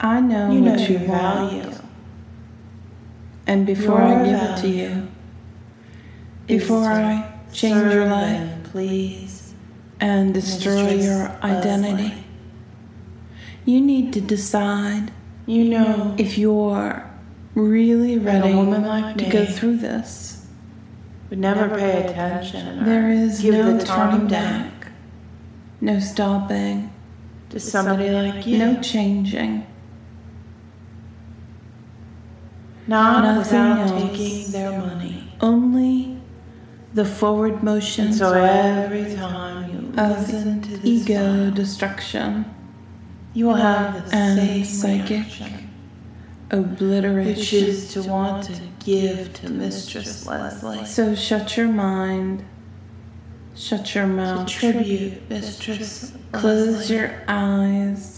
I know You know what you your value. And before Your I give it to you, before I change your life and please and destroy your identity, life. you need to decide You know if you're really And a ready woman like to me go through this. would never pay attention. There is give no the turning back back, no stopping, to somebody like you. no changing. Not Nothing without else. taking their money. Only the forward motion so every time you listen to this ego file, destruction, you will have the and same psychic reaction, obliteration. which is to want to give to Mistress Leslie. So shut your mind, shut your To mouth, tribute Mistress close Leslie. your eyes,